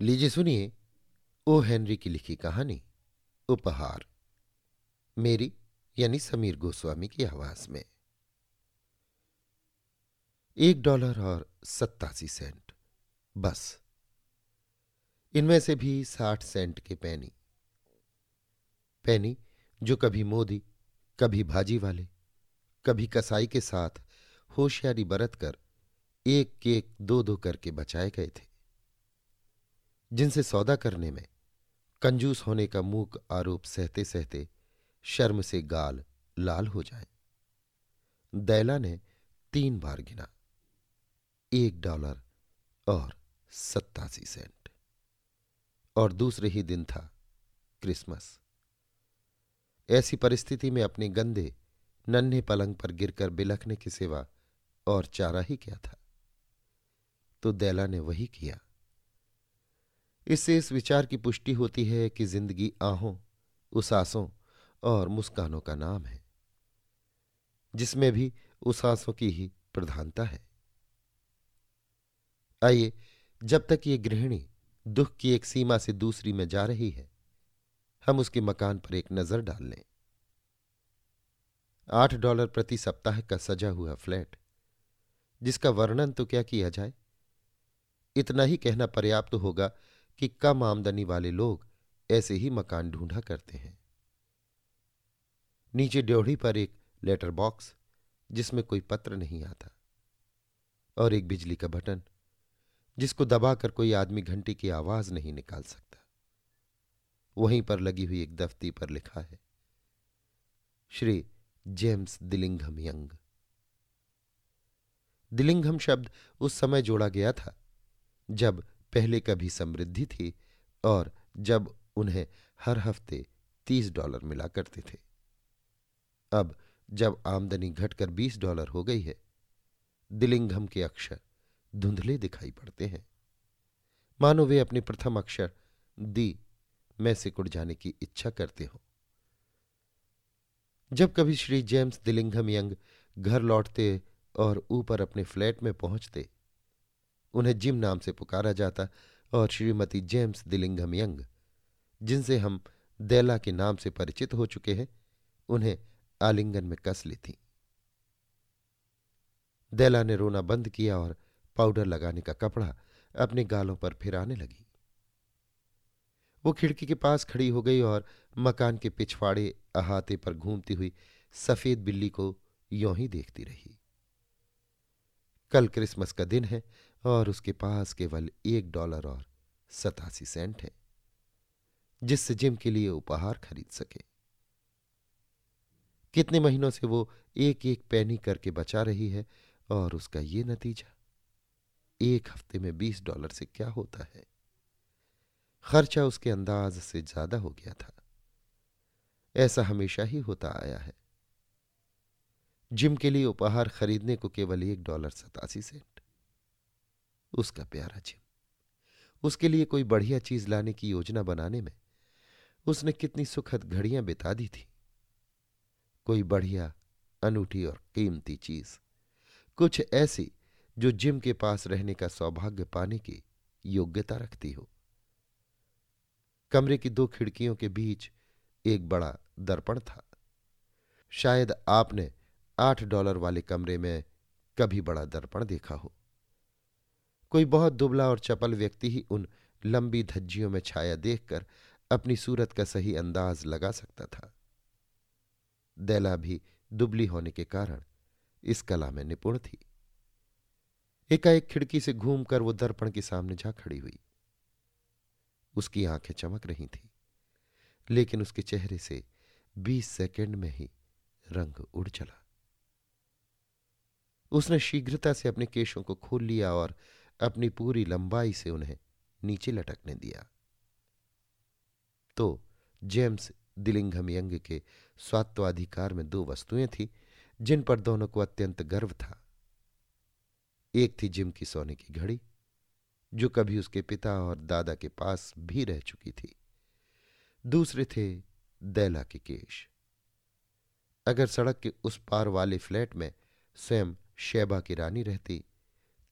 लीजिए सुनिए, O Henry की लिखी कहानी, उपहार। मेरी, यानी समीर गोस्वामी की आवाज़ में। एक डॉलर और सत्तासी सेंट, बस। इनमें से भी साठ सेंट के पैनी। पैनी जो कभी मोदी, कभी भाजी वाले, कभी कसाई के साथ होशियारी बरत कर एक केक दो दो करके बचाए गए थे। जिनसे सौदा करने में। कंजूस होने का मूक आरोप सहते सहते शर्म से गाल लाल हो जाए। दैला ने तीन बार गिना। एक डॉलर और सत्तासी सेंट। और दूसरे ही दिन था क्रिसमस। ऐसी परिस्थिति में अपने गंदे, नन्हे पलंग पर गिरकर बिलखने की सिवा और चारा ही क्या था? तो दैला ने वही किया। इससे इस विचार की पुष्टि होती है कि ज़िंदगी आहों, उसासों और मुस्कानों का नाम है, जिसमें भी उसासों की ही प्रधानता है। आइए, जब तक ये गृहिणी दुख की एक सीमा से दूसरी में जा रही है, हम उसके मकान पर एक नज़र डाल लें। आठ डॉलर प्रति सप्ताह का सजा हुआ फ्लैट, जिसका वर्णन तो क्या किया जाए? इतना ही कहना पर्याप्त होगा कि कम आमदनी वाले लोग ऐसे ही मकान ढूंढा करते हैं। नीचे ड्योढ़ी पर एक लेटर बॉक्स, जिसमें कोई पत्र नहीं आता, और एक बिजली का बटन, जिसको दबाकर कोई आदमी घंटी की आवाज़ नहीं निकाल सकता। वहीं पर लगी हुई एक दफ्ती पर लिखा है, Shri James Dillingham Young. Dillingham शब्द उस समय जोड़ा गया था, जब पहले कभी समृद्धि थी और जब उन्हें हर हफ़्ते तीस डॉलर मिला करते थे। अब जब आमदनी घटकर बीस डॉलर हो गई है, दिलिंगम के अक्षर धुंधले दिखाई पड़ते हैं। मानो वे अपने प्रथम अक्षर दी में सिकुड़ जाने की इच्छा करते हो। जब कभी श्री जेम्स दिलिंघम यंग घर लौटते और ऊपर अपने फ्लैट में पहुँचते उन्हें जिम नाम से पुकारा जाता और श्रीमती जेम्स दिलिंगम यंग, जिनसे हम देला के नाम से परिचित हो चुके हैं, उन्हें आलिंगन में कस ली थी। देला ने रोना बंद किया और पाउडर लगाने का कपड़ा अपने गालों पर फिराने लगी। वो खिड़की के पास खड़ी हो गई और मकान के पिछवाड़े अहाते पर घूमती हुई सफ़ेद बिल्ली को यों ही देखती रही। कल क्रिसमस का दिन है और उसके पास केवल एक डॉलर और सतासी सेंट है, जिससे जिम के लिए उपहार खरीद सके। कितने महीनों से वो एक एक पैनी करके बचा रही है और उसका ये नतीजा, एक हफ़्ते में बीस डॉलर से क्या होता है? खर्चा उसके अंदाज से ज़्यादा हो गया था। ऐसा हमेशा ही होता आया है। जिम के लिए उपहार खरीदने को केवल एक डॉलर सतासी सेंट। उसका प्यारा जिम उसके लिए कोई बढ़िया चीज़ लाने की योजना बनाने में उसने कितनी सुखद घड़ियाँ बिता दी थी। कोई बढ़िया, अनूठी और कीमती चीज़, कुछ ऐसी जो जिम के पास रहने का सौभाग्य पाने की योग्यता रखती हो। कमरे की दो खिड़कियों के बीच एक बड़ा दर्पण था। शायद आपने आठ डॉलर वाले कमरे में कभी बड़ा दर्पण देखा हो। कोई बहुत दुबला और चपल व्यक्ति ही उन लंबी धज्जियों में छाया देखकर अपनी सूरत का सही अंदाज लगा सकता था। दैला भी दुबली होने के कारण इस कला में निपुण थी। एकाएक खिड़की से घूमकर वो दर्पण के सामने जा खड़ी हुई। उसकी आँखें चमक रही थी, लेकिन उसके चेहरे से बीस सेकंड में ही रंग उड़ चला। उसने शीघ्रता से अपने केशों को खोल लिया और अपनी पूरी लंबाई से उन्हें नीचे लटकने दिया। तो जेम्स दिलिंघम यंग के स्वात्वाधिकार में दो वस्तुएँ थी, जिन पर दोनों को अत्यंत गर्व था। एक थी जिम की सोने की घड़ी, जो कभी उसके पिता और दादा के पास भी रह चुकी थी। दूसरे थे दैला के केश। अगर सड़क के उस पार वाले फ्लैट में स्वयं शैबा की रानी रहती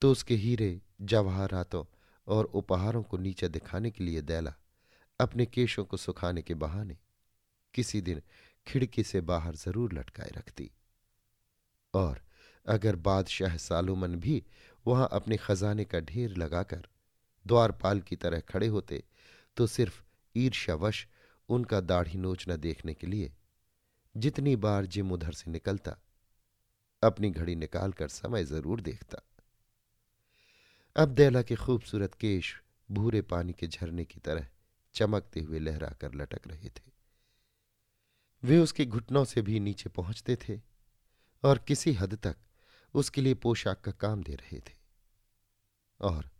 तो उसके हीरे जवाहरातों और उपहारों को नीचे दिखाने के लिए दैला, अपने केशों को सुखाने के बहाने, किसी दिन खिड़की से बाहर ज़रूर लटकाए रखती। और अगर बादशाह सालुमन भी वहाँ अपने खजाने का ढेर लगाकर द्वारपाल की तरह खड़े होते तो सिर्फ़ ईर्ष्यावश उनका दाढ़ी नोचना देखने के लिए जितनी बार जिम उधर से निकलता, अपनी घड़ी निकालकर समय ज़रूर देखता। अब दैला के खूबसूरत केश भूरे पानी के झरने की तरह चमकते हुए लहरा कर लटक रहे थे। वे उसके घुटनों से भी नीचे पहुँचते थे और किसी हद तक उसके लिए पोशाक का काम दे रहे थे। और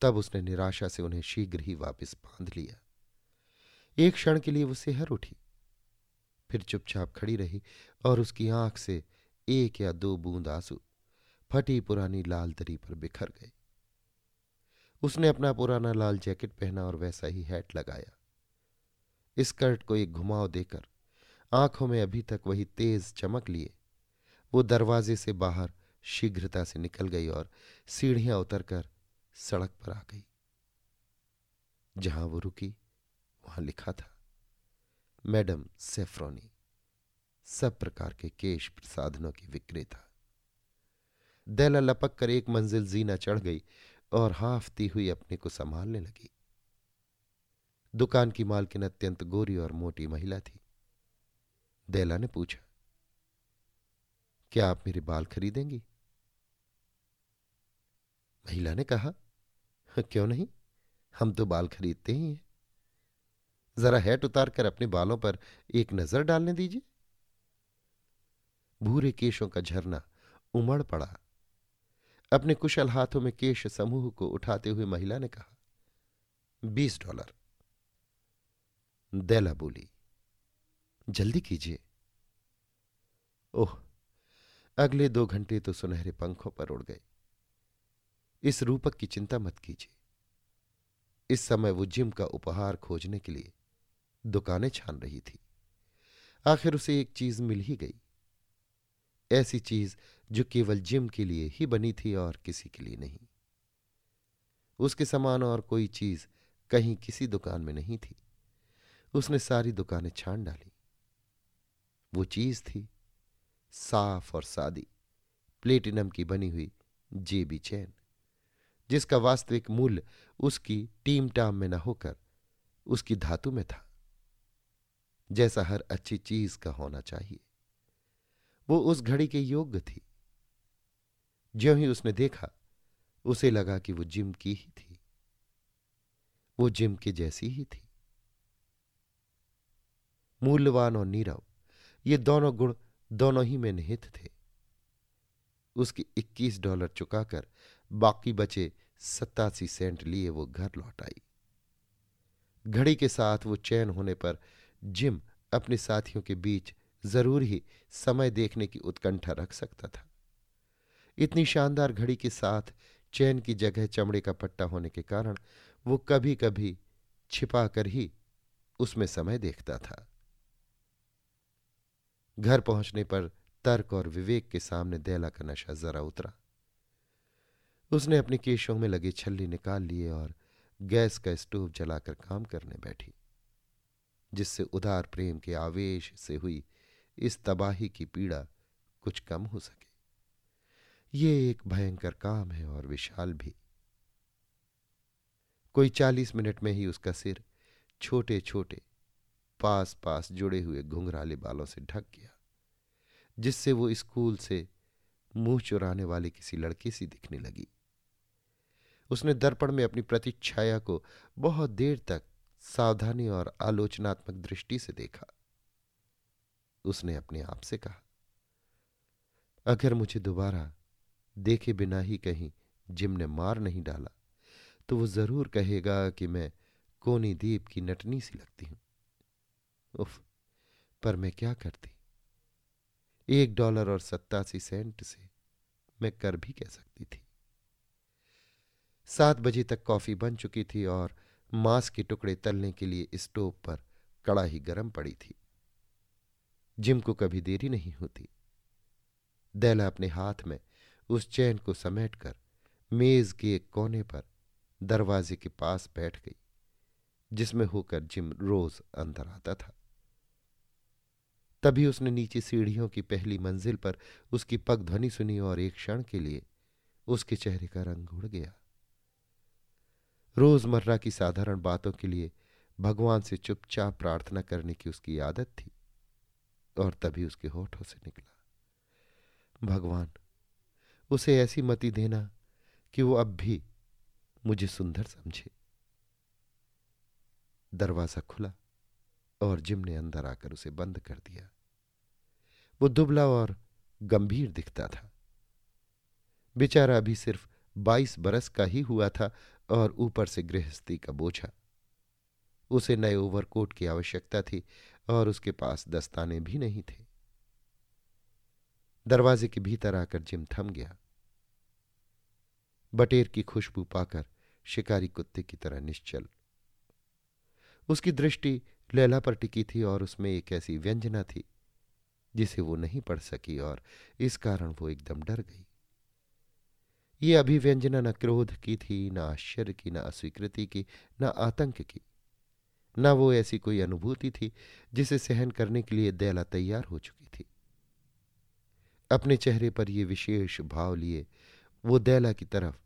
तब उसने निराशा से उन्हें शीघ्र ही वापस बाँध लिया। एक क्षण के लिए वो सेहर उठी। फिर चुपचाप खड़ी रही और उसकी आँख से एक या दो बूंद आँसू फटी पुरानी लाल दरी पर बिखर गए। उसने अपना पुराना लाल जैकेट पहना और वैसा ही हैट लगाया। स्कर्ट को एक घुमाव देकर आँखों में अभी तक वही तेज चमक लिए। वो दरवाजे से बाहर शीघ्रता से निकल गई और सीढ़ियाँ उतरकर सड़क पर आ गई। जहाँ वो रुकी, वहाँ लिखा था, मैडम सेफ्रोनी, सब प्रकार के केश प्रसाधनों की विक्रेता। दैला लपक कर एक मंजिल जीना चढ़ गई और हाफती हुई अपने को संभालने लगी। दुकान की मालकिन अत्यंत गोरी और मोटी महिला थी। दैला ने पूछा, क्या आप मेरे बाल खरीदेंगी? महिला ने कहा, क्यों नहीं? हम तो बाल खरीदते ही हैं। जरा हैट उतार कर अपने बालों पर एक नज़र डालने दीजिए। भूरे केशों का झरना उमड़ पड़ा। अपने कुशल हाथों में केश समूह को उठाते हुए महिला ने कहा, बीस डॉलर. दैला बोली, जल्दी कीजिए। ओह, अगले दो घंटे तो सुनहरे पंखों पर उड़ गए। इस रूपक की चिंता मत कीजिए। इस समय वो जिम का उपहार खोजने के लिए दुकानें छान रही थी। आखिर उसे एक चीज़ मिल ही गई। ऐसी चीज़ जो केवल जिम के लिए ही बनी थी और किसी के लिए नहीं। उसके समान और कोई चीज़ कहीं किसी दुकान में नहीं थी। उसने सारी दुकानें छान डाली। वो चीज़ थी, साफ़ और सादी, प्लेटिनम की बनी हुई जेबी चैन, जिसका वास्तविक मूल्य उसकी टीम टाम में न होकर उसकी धातु में था। जैसा हर अच्छी चीज़ का होना चाहिए। वो उस घड़ी के योग्य थी। ज्यों ही उसने देखा, उसे लगा कि वो जिम की ही थी। वो जिम की जैसी ही थी। मूल्यवान और नीरव, ये दोनों गुण दोनों ही में निहित थे। उसकी 21 डॉलर चुकाकर बाकी बचे सत्तासी सेंट लिए वो घर लौट आई। घड़ी के साथ वो चैन होने पर जिम अपने साथियों के बीच ज़रूर ही समय देखने की उत्कंठा रख सकता था। इतनी शानदार घड़ी के साथ चैन की जगह चमड़े का पट्टा होने के कारण वो कभी कभी छिपा कर ही उसमें समय देखता था। घर पहुँचने पर तर्क और विवेक के सामने दैला का नशा जरा उतरा। उसने अपने केशों में लगे छल्ली निकाल लिए और गैस का स्टोव जलाकर काम करने बैठी, जिससे उदार प्रेम के आवेश से हुई इस तबाही की पीड़ा कुछ कम हो सके। ये एक भयंकर काम है और विशाल भी। कोई चालीस मिनट में ही उसका सिर छोटे छोटे पास पास जुड़े हुए घुंघराले बालों से ढक गया, जिससे वो स्कूल से मुँह चुराने वाली किसी लड़की सी दिखने लगी। उसने दर्पण में अपनी प्रतिच्छाया को बहुत देर तक सावधानी और आलोचनात्मक दृष्टि से देखा। उसने अपने आप से कहा, अगर मुझे दोबारा देखे बिना ही कहीं जिम ने मार नहीं डाला तो वो ज़रूर कहेगा कि मैं कोनी दीप की नटनी सी लगती हूँ। उफ, पर मैं क्या करती? एक डॉलर और सत्तासी सेंट से मैं कर भी कह सकती थी। सात बजे तक कॉफ़ी बन चुकी थी और मांस के टुकड़े तलने के लिए स्टोव पर कड़ाही गर्म पड़ी थी। जिम को कभी देरी नहीं होती। दैला अपने हाथ में उस चैन को समेटकर मेज के एक कोने पर दरवाजे के पास बैठ गई, जिसमें होकर जिम रोज अंदर आता था। तभी उसने नीचे सीढ़ियों की पहली मंजिल पर उसकी पग ध्वनि सुनी और एक क्षण के लिए उसके चेहरे का रंग उड़ गया। रोज़मर्रा की साधारण बातों के लिए भगवान से चुपचाप प्रार्थना करने की उसकी आदत थी और तभी उसके होठों से निकला। भगवान उसे ऐसी मति देना कि वो अब भी मुझे सुंदर समझे। दरवाज़ा खुला और जिम ने अंदर आकर उसे बंद कर दिया। वो दुबला और गंभीर दिखता था। बेचारा अभी सिर्फ़ बाईस बरस का ही हुआ था और ऊपर से गृहस्थी का बोझा। उसे नए ओवरकोट की आवश्यकता थी और उसके पास दस्ताने भी नहीं थे। दरवाजे के भीतर आकर जिम थम गया। बटेर की खुशबू पाकर शिकारी कुत्ते की तरह निश्चल। उसकी दृष्टि लैला पर टिकी थी और उसमें एक ऐसी व्यंजना थी, जिसे वो नहीं पढ़ सकी और इस कारण वो एकदम डर गई। ये अभिव्यंजना न क्रोध की थी, न आश्चर्य की, न अस्वीकृति की, न आतंक की। न वो ऐसी कोई अनुभूति थी, जिसे सहन करने के लिए दैला तैयार हो चुकी थी। अपने चेहरे पर ये विशेष भाव लिए, वो दैला की तरफ़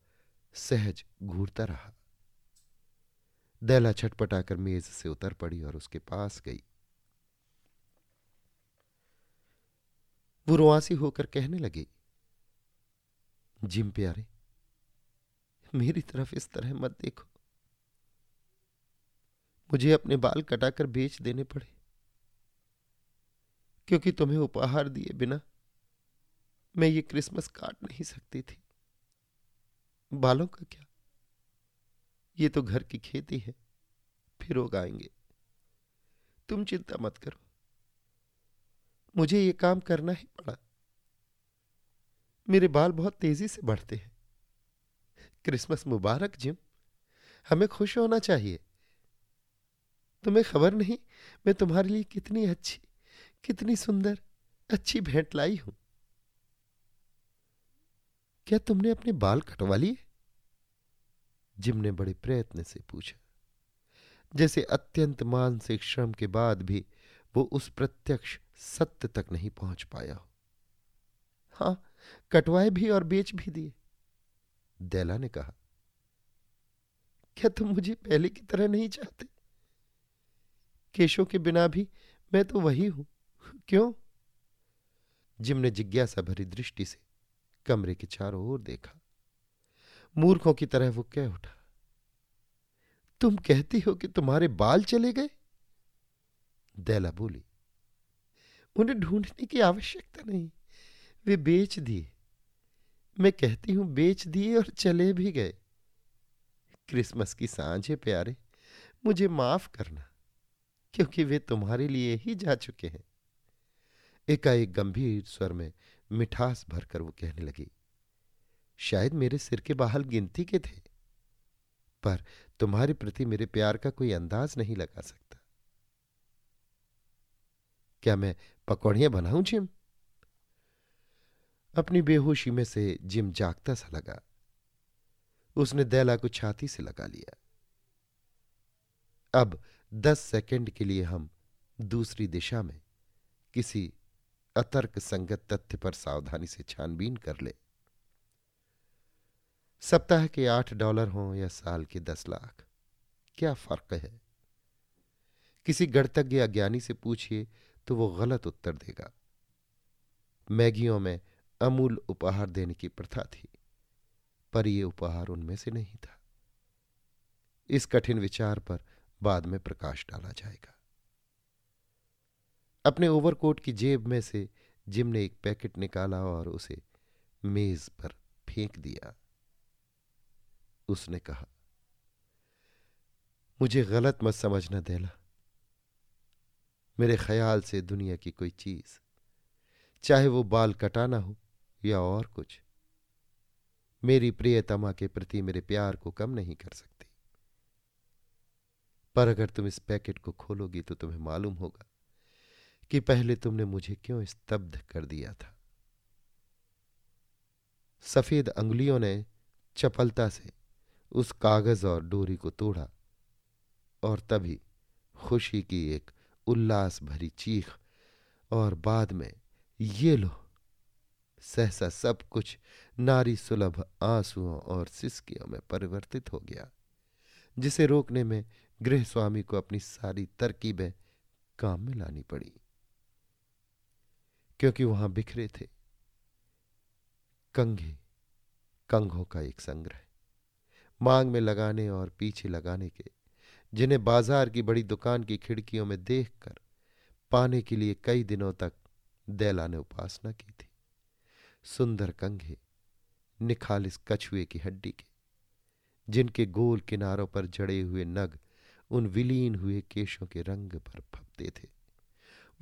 सहज घूरता रहा। दैला छटपटाकर मेज से उतर पड़ी और उसके पास गई। वो रुआसी होकर कहने लगी, जिम प्यारे, मेरी तरफ़ इस तरह मत देखो। मुझे अपने बाल कटाकर बेच देने पड़े, क्योंकि तुम्हें उपहार दिए बिना मैं ये क्रिसमस काट नहीं सकती थी। बालों का क्या? ये तो घर की खेती है, फिर उगाएँगे तुम चिंता मत करो। मुझे ये काम करना ही पड़ा। मेरे बाल बहुत तेज़ी से बढ़ते हैं। क्रिसमस मुबारक, जिम। हमें खुश होना चाहिए। तुम्हें खबर नहीं, मैं तुम्हारे लिए कितनी अच्छी, कितनी सुंदर, अच्छी भेंट लाई हूँ। क्या तुमने अपने बाल कटवा लिए? जिम ने बड़े प्रयत्न से पूछा। जैसे अत्यंत मानसिक श्रम के बाद भी वो उस प्रत्यक्ष सत्य तक नहीं पहुँच पाया हो। हाँ, कटवाए भी और बेच भी दिए। दैला ने कहा, क्या तुम मुझे पहले की तरह नहीं चाहते? केशों के बिना भी मैं तो वही हूँ। क्यों? जिम ने जिज्ञासा भरी दृष्टि से कमरे के चारों ओर देखा। मूर्खों की तरह वो कह उठा, तुम कहती हो कि तुम्हारे बाल चले गए? दैला बोली, उन्हें ढूँढने की आवश्यकता नहीं, वे बेच दिए। मैं कहती हूँ बेच दिए और चले भी गए। क्रिसमस की साँझ है प्यारे, मुझे माफ़ करना, क्योंकि वे तुम्हारे लिए ही जा चुके हैं। एकाएक गंभीर स्वर में मिठास भरकर वो कहने लगी, शायद मेरे सिर के बाहल गिनती के थे, पर तुम्हारे प्रति मेरे प्यार का कोई अंदाज नहीं लगा सकता। क्या मैं पकौड़ियाँ बनाऊँ, जिम? अपनी बेहोशी में से जिम जागता सा लगा। उसने दैला को छाती से लगा लिया। अब दस सेकंड के लिए हम दूसरी दिशा में किसी अतर्क संगत तथ्य पर सावधानी से छानबीन कर ले। सप्ताह के आठ डॉलर हों या साल के दस लाख। क्या फ़र्क है? किसी गणतज्ञ अज्ञानी से पूछिए तो वो गलत उत्तर देगा। मैगियों में अमूल उपहार देने की प्रथा थी, पर यह उपहार उनमें से नहीं था। इस कठिन विचार पर बाद में प्रकाश डाला जाएगा। अपने ओवरकोट की जेब में से जिम ने एक पैकेट निकाला और उसे मेज पर फेंक दिया। उसने कहा, मुझे गलत मत समझना देना मेरे ख्याल से दुनिया की कोई चीज़, चाहे वो बाल कटाना हो या और कुछ, मेरी प्रियतमा के प्रति मेरे प्यार को कम नहीं कर सकती। पर अगर तुम इस पैकेट को खोलोगी तो तुम्हें मालूम होगा कि पहले तुमने मुझे क्यों स्तब्ध कर दिया था? सफ़ेद अंगुलियों ने चपलता से उस कागज़ और डोरी को तोड़ा और तभी खुशी की एक उल्लास भरी चीख और बाद में, ये लो। सहसा सब कुछ नारी सुलभ आंसुओं और सिस्कियों में परिवर्तित हो गया, जिसे रोकने में गृह स्वामी को अपनी सारी तरकीबें काम में लानी पड़ी। क्योंकि वहाँ बिखरे थे। कंघे, कंघों का एक संग्रह। मांग में लगाने और पीछे लगाने के, जिन्हें बाज़ार की बड़ी दुकान की खिड़कियों में देखकर पाने के लिए कई दिनों तक दैला ने उपासना की थी। सुंदर कंघे निखालिस कछुए की हड्डी के, जिनके गोल किनारों पर जड़े हुए नग उन विलीन हुए केशों के रंग पर फपते थे।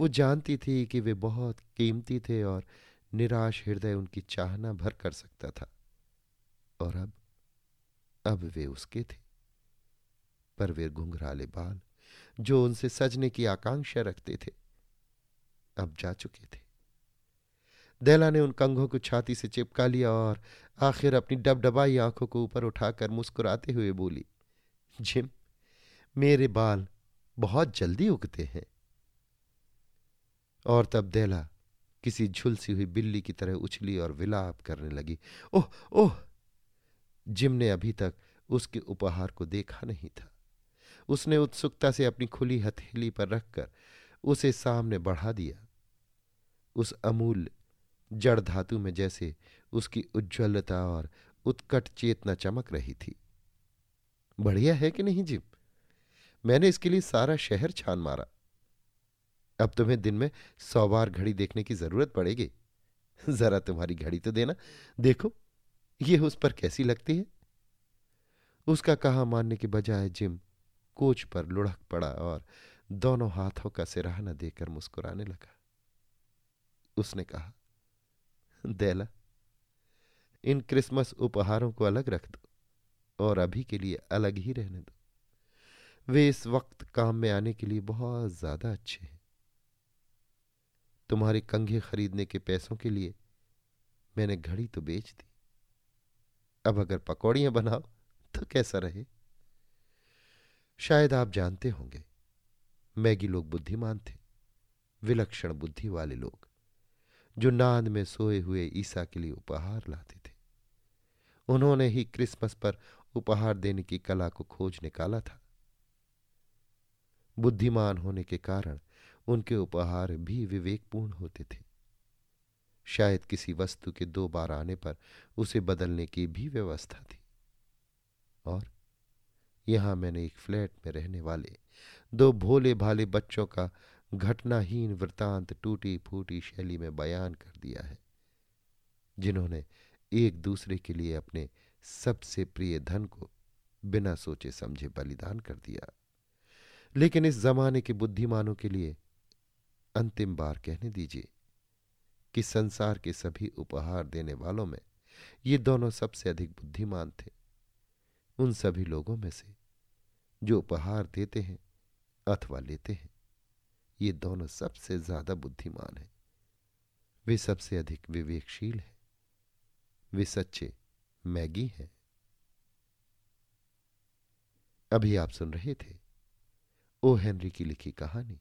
वो जानती थी कि वे बहुत कीमती थे और निराश हृदय उनकी चाहना भर कर सकता था। और अब अब वे उसके थे। पर वे घुंघराले बाल, जो उनसे सजने की आकांक्षा रखते थे, अब जा चुके थे। दैला ने उन कंघों को छाती से चिपका लिया और आखिर अपनी डबडबाई आँखों को ऊपर उठाकर मुस्कुराते हुए बोली, जिम, मेरे बाल बहुत जल्दी उगते हैं। और तब दैला किसी झुलसी हुई बिल्ली की तरह उछली और विलाप करने लगी। ओह ओह! जिम ने अभी तक उसके उपहार को देखा नहीं था। उसने उत्सुकता से अपनी खुली हथेली पर रखकर उसे सामने बढ़ा दिया। उस अमूल्य जड़ धातु में जैसे उसकी उज्ज्वलता और उत्कट चेतना चमक रही थी। बढ़िया है कि नहीं जिम? मैंने इसके लिए सारा शहर छान मारा। अब तुम्हें दिन में सौ बार घड़ी देखने की ज़रूरत पड़ेगी। जरा तुम्हारी घड़ी तो देना। देखो, ये उस पर कैसी लगती है? उसका कहा मानने के बजाय जिम कोच पर लुढ़क पड़ा और दोनों हाथों का सिराहना देकर मुस्कुराने लगा। उसने कहा, देला, इन क्रिसमस उपहारों को अलग रख दो और अभी के लिए अलग ही रहने दो। वे इस वक्त काम में आने के लिए बहुत ज़्यादा अच्छे हैं। तुम्हारे कंघे खरीदने के पैसों के लिए मैंने घड़ी तो बेच दी। अब अगर पकौड़ियाँ बनाओ तो कैसा रहे? शायद आप जानते होंगे, मैगी लोग बुद्धिमान थे, विलक्षण बुद्धि वाले लोग, जो नांद में सोए हुए ईसा के लिए उपहार लाते थे। उन्होंने ही क्रिसमस पर उपहार देने की कला को खोज निकाला था। बुद्धिमान होने के कारण उनके उपहार भी विवेकपूर्ण होते थे। शायद किसी वस्तु के दो बार आने पर उसे बदलने की भी व्यवस्था थी। और यहाँ मैंने एक फ्लैट में रहने वाले दो भोले भाले बच्चों का घटनाहीन वृतांत टूटी फूटी शैली में बयान कर दिया है, जिन्होंने एक दूसरे के लिए अपने सबसे प्रिय धन को बिना सोचे समझे बलिदान कर दिया। लेकिन इस जमाने के बुद्धिमानों के लिए अंतिम बार कहने दीजिए कि संसार के सभी उपहार देने वालों में ये दोनों सबसे अधिक बुद्धिमान थे। उन सभी लोगों में से जो उपहार देते हैं अथवा लेते हैं, ये दोनों सबसे ज़्यादा बुद्धिमान हैं। वे सबसे अधिक विवेकशील हैं। वे सच्चे मैगी हैं। अभी आप सुन रहे थे ओ. हेनरी की लिखी कहानी।